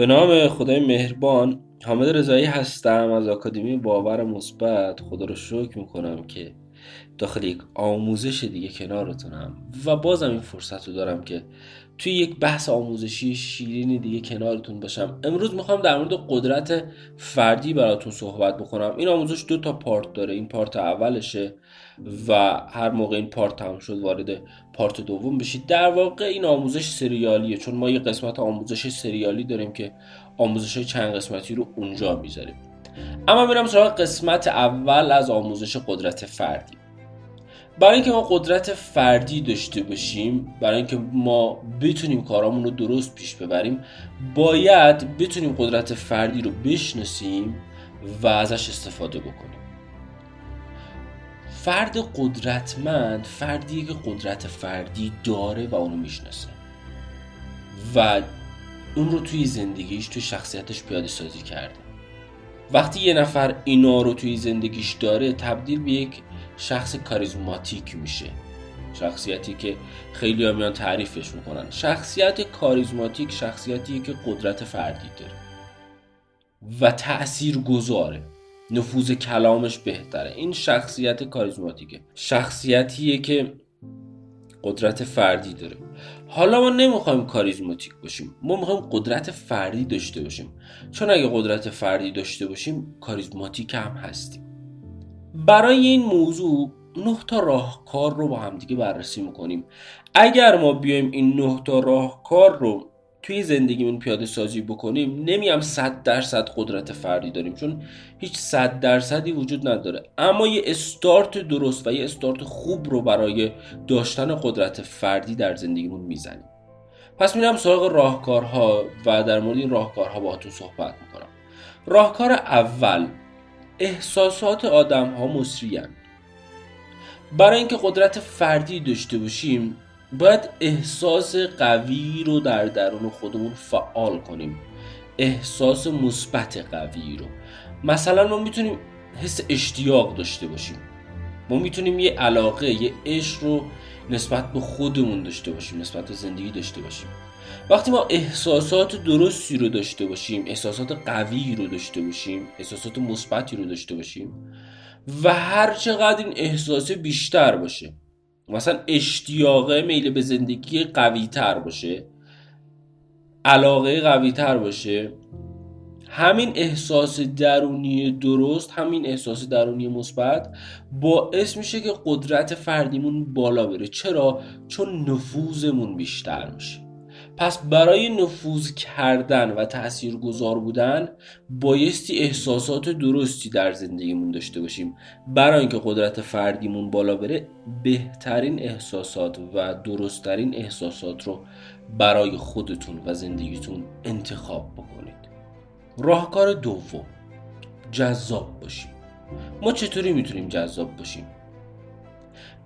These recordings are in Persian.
به نام خدای مهربان حامد رضایی هستم از آکادمی باور مثبت. خدا رو شکر می‌کنم که داخل یک آموزش دیگه کنارتونم. و بازم این فرصت رو دارم که توی یک بحث آموزشی شیرین دیگه کنارتون باشم. امروز می‌خوام در مورد قدرت فردی براتون صحبت بکنم. این آموزش دو تا پارت داره. این پارت اولشه و هر موقع این پارت تموم شد وارد پارت دوم بشید. در واقع این آموزش سریالیه. چون ما یه قسمت آموزش سریالی داریم که آموزش چند قسمتی رو اونجا می‌ذاریم. اما میرم سراغ قسمت اول از آموزش قدرت فردی. برای اینکه ما قدرت فردی داشته باشیم برای اینکه ما بتونیم کارامون رو درست پیش ببریم باید بتونیم قدرت فردی رو بشناسیم و ازش استفاده بکنیم. فرد قدرتمند فردیه که قدرت فردی داره و اونو می‌شناسه. و اون رو توی زندگیش توی شخصیتش پیاده سازی کرده. وقتی یه نفر اینا رو توی زندگیش داره تبدیل به یک شخص کاریزماتیک میشه. شخصیتی که خیلی ها میان تعریفش می‌کنن. شخصیت کاریزماتیک شخصیتی که قدرت فردی داره. و تأثیر گذاره نفوذ کلامش بهتره. این شخصیت کاریزماتیکه. شخصیتیه که قدرت فردی داره. حالا ما نمی‌خوایم کاریزماتیک باشیم. ما می‌خوایم قدرت فردی داشته باشیم. چون اگه قدرت فردی داشته باشیم کاریزماتیک هم هستیم. برای این موضوع نه تا راهکار رو با همدیگه بررسی می‌کنیم. اگر ما بیایم این نه تا راهکار رو توی زندگیمون پیاده سازی بکنیم نمیم صد درصد قدرت فردی داریم چون هیچ صد درصدی وجود نداره. اما یه استارت درست و یه استارت خوب رو برای داشتن قدرت فردی در زندگیمون می‌زنیم. پس میرم سراغ راهکارها و در مورد این راهکارها باهاتون صحبت می‌کنم. راهکار اول احساسات آدم ها مصریان برای اینکه قدرت فردی داشته باشیم باید احساس قوی رو در درون خودمون فعال کنیم. احساس مثبت قوی رو. مثلا ما می‌تونیم حس اشتیاق داشته باشیم. ما می‌تونیم یه علاقه یه عشق رو نسبت به خودمون داشته باشیم نسبت به زندگی داشته باشیم. وقتی ما احساسات درستی رو داشته باشیم احساسات قوی رو داشته باشیم احساسات مثبتی رو داشته باشیم و هر چقدر این احساس بیشتر باشه مثلا اشتیاقه میل به زندگی قوی تر باشه علاقه قوی تر باشه. همین احساس درونی درست همین احساس درونی مثبت باعث میشه که قدرت فردیمون بالا بره. چرا؟ چون نفوذمون بیشتر میشه. پس برای نفوذ کردن و تأثیر گذار بودن بایستی احساسات درستی در زندگیمون داشته باشیم. برای اینکه قدرت فردیمون بالا بره بهترین احساسات و درستترین احساسات رو برای خودتون و زندگیتون انتخاب بکنید. راهکار دوم جذاب باشیم. ما چطوری می‌تونیم جذاب باشیم؟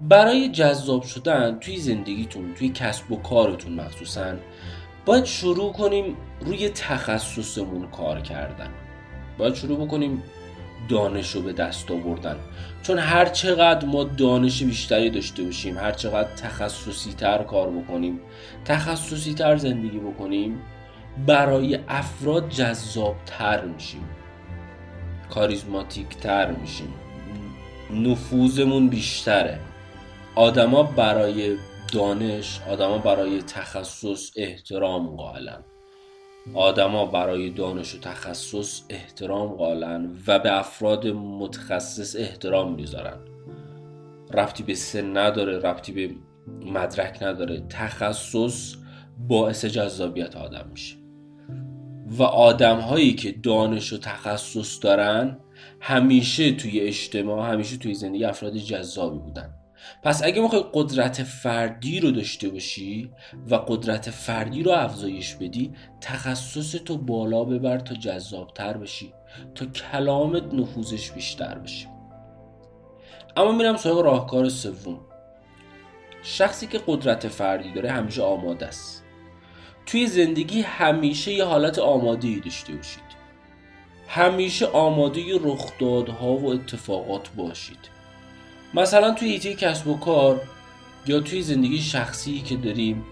برای جذاب شدن توی زندگیتون توی کسب و کارتون مخصوصا باید شروع کنیم روی تخصصمون کار کردن. باید شروع بکنیم دانش رو به دست آوردن. چون هر چقدر ما دانش بیشتری داشته باشیم هر چقدر تخصصی تر کار بکنیم تخصصی تر زندگی بکنیم برای افراد جذاب تر میشیم. کاریزماتیک تر میشیم. نفوذمون بیشتره. آدما برای دانش آدما برای تخصص احترام قائلن. آدما برای دانش و تخصص احترام قائلن و به افراد متخصص احترام می‌ذارن. ربطی به سن نداره ربطی به مدرک نداره. تخصص باعث جذابیت آدم میشه. و آدم هایی که دانش و تخصص دارن همیشه توی اجتماع همیشه توی زندگی افراد جذابی بودن. پس اگه می‌خوای قدرت فردی رو داشته باشی و قدرت فردی رو افزایش بدی تخصص تو بالا ببر تا جذابتر بشی تا کلامت نفوذش بیشتر بشه. اما میرم سراغ راهکار سوم. شخصی که قدرت فردی داره همیشه آماده است. توی زندگی همیشه یه حالت آماده ای داشته باشید. همیشه آماده رخدادها و اتفاقات باشید. مثلا توی ایته کسب و کار یا توی زندگی شخصی که داریم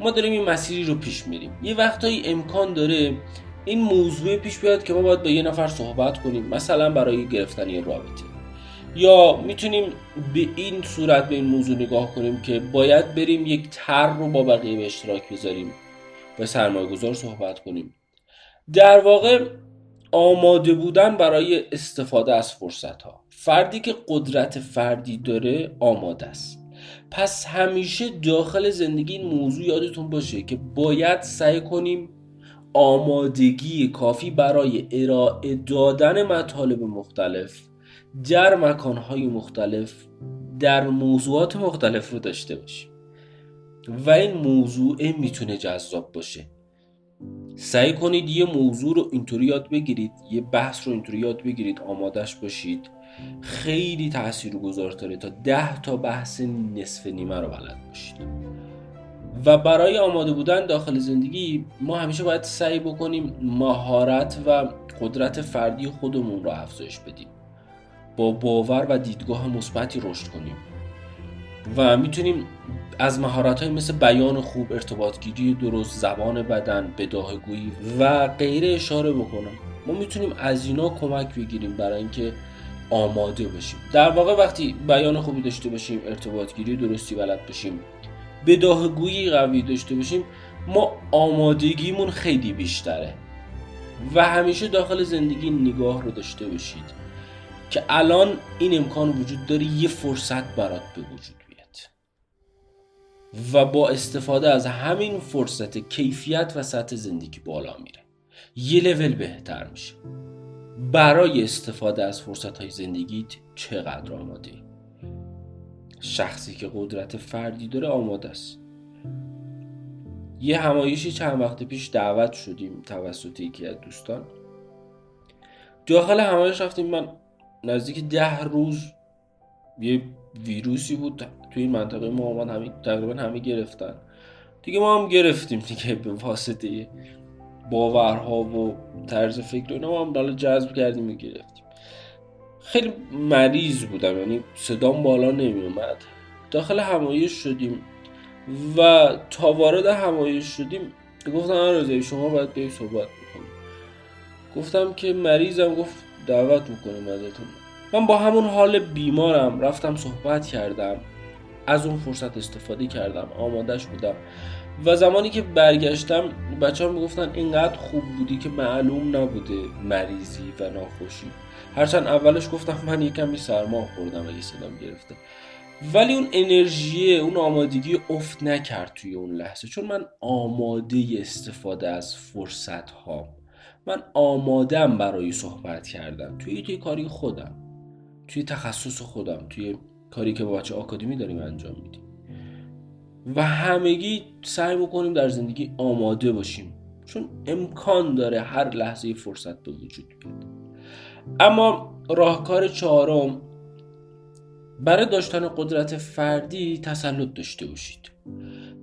ما داریم این مسیری رو پیش میریم. یه وقتایی امکان داره این موضوع پیش بیاد که ما باید با یه نفر صحبت کنیم مثلا برای گرفتن یه رابطه. یا می‌تونیم به این صورت به این موضوع نگاه کنیم که باید بریم یک تر رو با بقیه به اشتراک بذاریم با سرمایه گذار صحبت کنیم. در واقع آماده بودن برای استفاده از فرصت ها فردی که قدرت فردی داره آماده است. پس همیشه داخل زندگی این موضوع یادتون باشه که باید سعی کنیم آمادگی کافی برای ارائه دادن مطالب مختلف در مکانهای مختلف در موضوعات مختلف رو داشته باشیم. و این موضوع می‌تونه جذاب باشه. سعی کنید یه موضوع رو اینطوری یاد بگیرید یه بحث رو اینطوری یاد بگیرید آمادش باشید. خیلی تاثیر گذارتره تا ده تا بحث نصف نیمه رو بلد باشید. و برای آماده بودن داخل زندگی ما همیشه باید سعی بکنیم مهارت و قدرت فردی خودمون رو افزایش بدیم. با باور و دیدگاه مثبتی رشد کنیم. و می‌تونیم از مهارت های مثل بیان خوب ارتباطگیری درست زبان بدن بداهگویی و غیره اشاره بکنم. ما می‌تونیم از اینا کمک بگیریم برای اینکه آماده باشیم. در واقع وقتی بیان خوبی داشته باشیم ارتباطگیری درستی بلد باشیم بداهگویی قوی داشته باشیم ما آمادگیمون خیلی بیشتره. و همیشه داخل زندگی نگاه رو داشته باشید که الان این امکان وجود داره یه فرصت برات به وجود بیاد. و با استفاده از همین فرصت کیفیت و سطح زندگی بالا میره. یه لول بهتر میشه. برای استفاده از فرصت های زندگیت چقدر آماده؟ شخصی که قدرت فردی داره آماده است. یه همایشی چند وقت پیش دعوت شدیم توسط یکی از دوستان. داخل همایش رفتیم. من نزدیک ده روز یه ویروسی بود. توی این منطقه ما همه تقریبا همه گرفتن. دیگه ما هم گرفتیم دیگه به واسطه باورها و طرز فکر اینا هم بالا جذب کردیم و گرفتیم. خیلی مریض بودم یعنی صدام بالا نمی اومد داخل همایش شدیم و تا وارد همایش شدیم گفتم آره شما باید به صحبت بکنیم گفتم که مریضم گفت دعوت می‌کنیم ازتون. من با همون حال بیمارم رفتم صحبت کردم. از اون فرصت استفاده کردم آمادش بودم. و زمانی که برگشتم بچه ها می‌گفتن اینقدر خوب بودی که معلوم نبوده مریضی و ناخوشی. هرچند اولش گفتم من یکمی سرما خوردم اگه صدام گرفته. ولی اون انرژی اون آمادگی افت نکرد توی اون لحظه. چون من آماده استفاده از فرصت ها من آمادم برای صحبت کردن. توی توی کاری خودم توی تخصص خودم توی کاری که با بچه آکادمی داریم انجام میدیم. و همگی سعی بکنیم در زندگی آماده باشیم. چون امکان داره هر لحظه فرصت به وجود بیاد. اما راهکار چهارم برای داشتن قدرت فردی تسلط داشته باشید.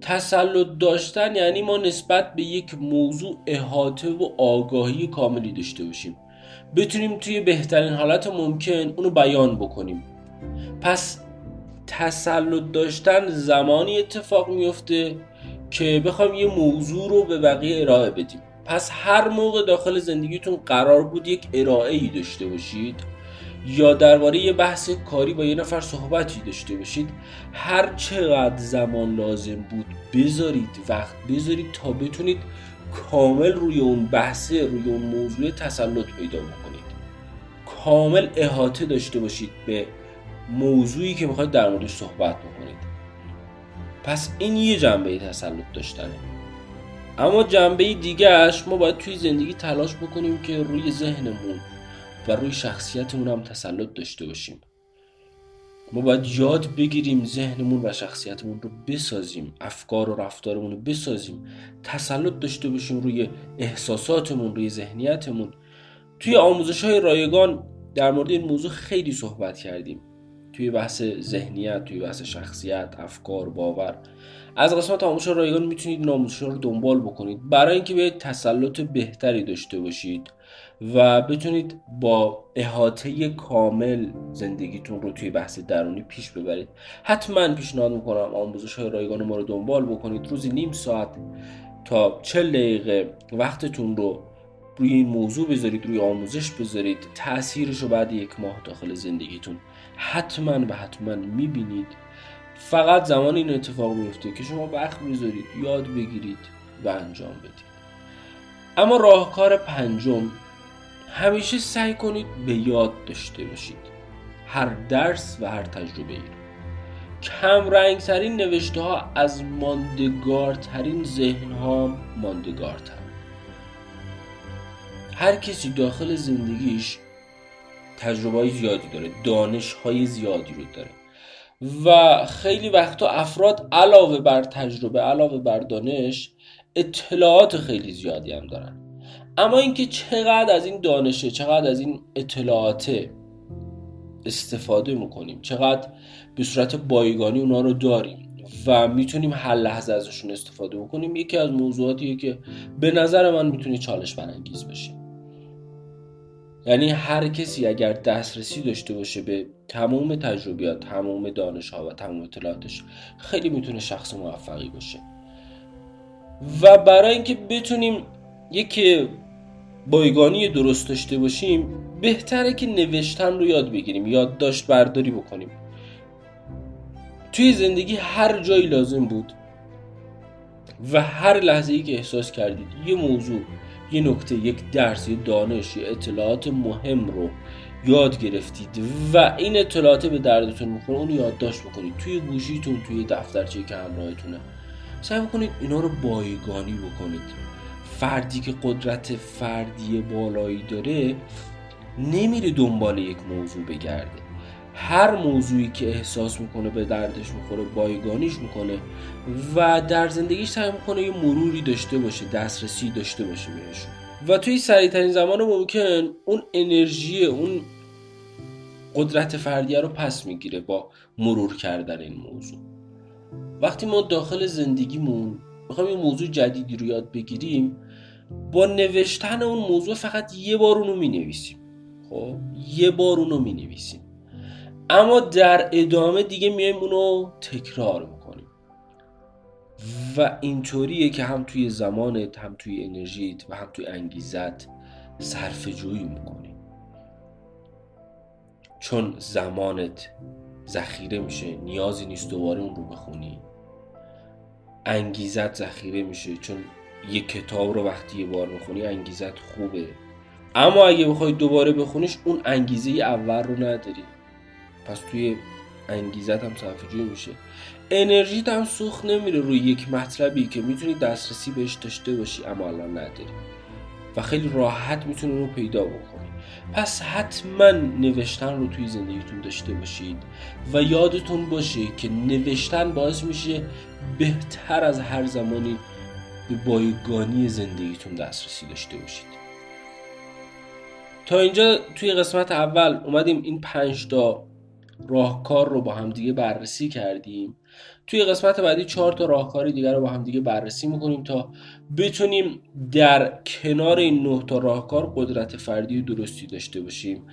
تسلط داشتن یعنی ما نسبت به یک موضوع احاطه و آگاهی کاملی داشته باشیم. بتونیم توی بهترین حالت ممکن اونو بیان بکنیم. پس تسلط داشتن زمانی اتفاق میفته که بخوایم یه موضوع رو به بقیه ارائه بدیم. پس هر موقع داخل زندگیتون قرار بود یک ارائه ای داشته باشید یا درباره یه بحث کاری با یه نفر صحبتی داشته باشید هر چقدر زمان لازم بود بذارید وقت بذارید تا بتونید کامل روی اون بحثه روی اون موضوع تسلط پیدا بکنید. کامل احاطه داشته باشید به موضوعی که می‌خواید در موردش صحبت بکنید. پس این یه جنبه تسلط داشتنه. اما جنبه دیگهش ما باید توی زندگی تلاش بکنیم که روی ذهنمون و روی شخصیتمون هم تسلط داشته باشیم. ما باید یاد بگیریم ذهنمون و شخصیتمون رو بسازیم افکار و رفتارمون رو بسازیم تسلط داشته باشیم روی احساساتمون روی ذهنیتمون. توی آموزش های رایگان در مورد این موضوع خیلی صحبت کردیم. توی بحث ذهنیت توی بحث شخصیت افکار باور. از قسمت آموزش رایگان می‌تونید این آموزش رو دنبال بکنید. برای اینکه بیاید تسلط بهتری داشته باشید و بتونید با احاطه کامل زندگیتون رو توی بحث درونی پیش ببرید. حتما پیشنهاد می‌کنم آموزش های رایگان ما رو دنبال بکنید. روزی نیم ساعت تا چل دقیقه وقتتون رو روی این موضوع بذارید روی آموزش بذارید. تاثیرش رو بعد یک ماه داخل زندگیتون حتما و حتما می‌بینید. فقط زمان این اتفاق میفته که شما وقت می‌ذارید یاد بگیرید و انجام بدید. اما راهکار پنجم همیشه سعی کنید به یاد داشته باشید. هر درس و هر تجربه ای. کم رنگ ترین نوشته ها از ماندگارترین ذهن ها ماندگارتر. هر کسی داخل زندگیش تجربه های زیادی داره دانش های زیادی رو داره. و خیلی وقتا افراد علاوه بر تجربه علاوه بر دانش اطلاعات خیلی زیادی هم دارن. اما اینکه چقدر از این دانشه چقدر از این اطلاعات استفاده می‌کنیم چقدر به صورت بایگانی اونا رو داریم و می‌تونیم هر لحظه ازشون استفاده بکنیم یکی از موضوعاتیه که به نظر من می‌تونه چالش برانگیز بشه یعنی هر کسی اگر دسترسی داشته باشه به تمام تجربیات تمام دانش ها و تمام اطلاعاتش خیلی می‌تونه شخص موفقی باشه. و برای اینکه بتونیم یک بایگانی درست داشته باشیم بهتره که نوشتن رو یاد بگیریم یادداشت برداری بکنیم. توی زندگی هر جایی لازم بود و هر لحظه ای که احساس کردید یه موضوع یه نکته یک درس یه دانش یه اطلاعات مهم رو یاد گرفتید و این اطلاعات به دردتون می‌خوره اون یادداشت بکنید. توی گوشیتون توی دفترچه که همراهتونه سعی بکنید اینا رو بایگانی بکنید. فردی که قدرت فردی بالایی داره نمیره دنبال یک موضوع بگرده. هر موضوعی که احساس می‌کنه به دردش می‌خوره بایگانیش می‌کنه و در زندگیش سعی می‌کنه یه مروری داشته باشه دسترسی داشته باشه بهشون. و توی سریعترین زمان ممکن اون انرژی اون قدرت فردیه رو پس می‌گیره با مرور کردن این موضوع. وقتی ما داخل زندگیمون می‌خوایم یه موضوع جدیدی رو یاد بگیریم با نوشتن اون موضوع فقط یه بار اونو می‌نویسیم. خب؟ یه بار اونو می‌نویسیم. اما در ادامه دیگه میایم اونو تکرار می‌کنیم. و اینطوریه که هم توی زمانت هم توی انرژیت و هم توی انگیزت صرف جویی می‌کنی. چون زمانت ذخیره میشه نیازی نیست دوباره اون رو بخونی. انگیزت ذخیره میشه چون یک کتاب رو وقتی یه بار بخونی انگیزت خوبه. اما اگه بخوای دوباره بخونیش اون انگیزه اول رو نداری. پس توی انگیزت هم صرفه میشه. انرژیت هم سوخت نمیره روی یک مطلبی که می‌تونی دسترسی بهش داشته باشی اما الان نداری. و خیلی راحت می‌تونی رو پیدا بکنی. پس حتما نوشتن رو توی زندگیتون داشته باشید و یادتون باشه که نوشتن باعث میشه بهتر از هر زمانی به بایگانی زندگیتون دسترسی داشته باشید. تا اینجا توی قسمت اول اومدیم این پنج تا راهکار رو با همدیگه بررسی کردیم. توی قسمت بعدی چهار تا راهکار دیگر رو با همدیگه بررسی می‌کنیم تا بتونیم در کنار این نه تا راهکار قدرت فردی و درستی داشته باشیم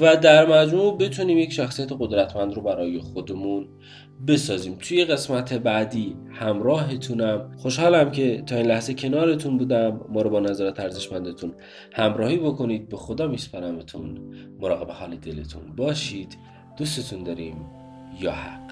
و در مجموع بتونیم یک شخصیت قدرتمند رو برای خودمون بسازیم. توی قسمت بعدی همراهتونم. خوشحالم که تا این لحظه کنارتون بودم. ما رو با نظرات ارزشمندتون همراهی بکنید. به خدا میسپرمتون مراقب حال دلتون باشید. دوستتون داریم یا حق؟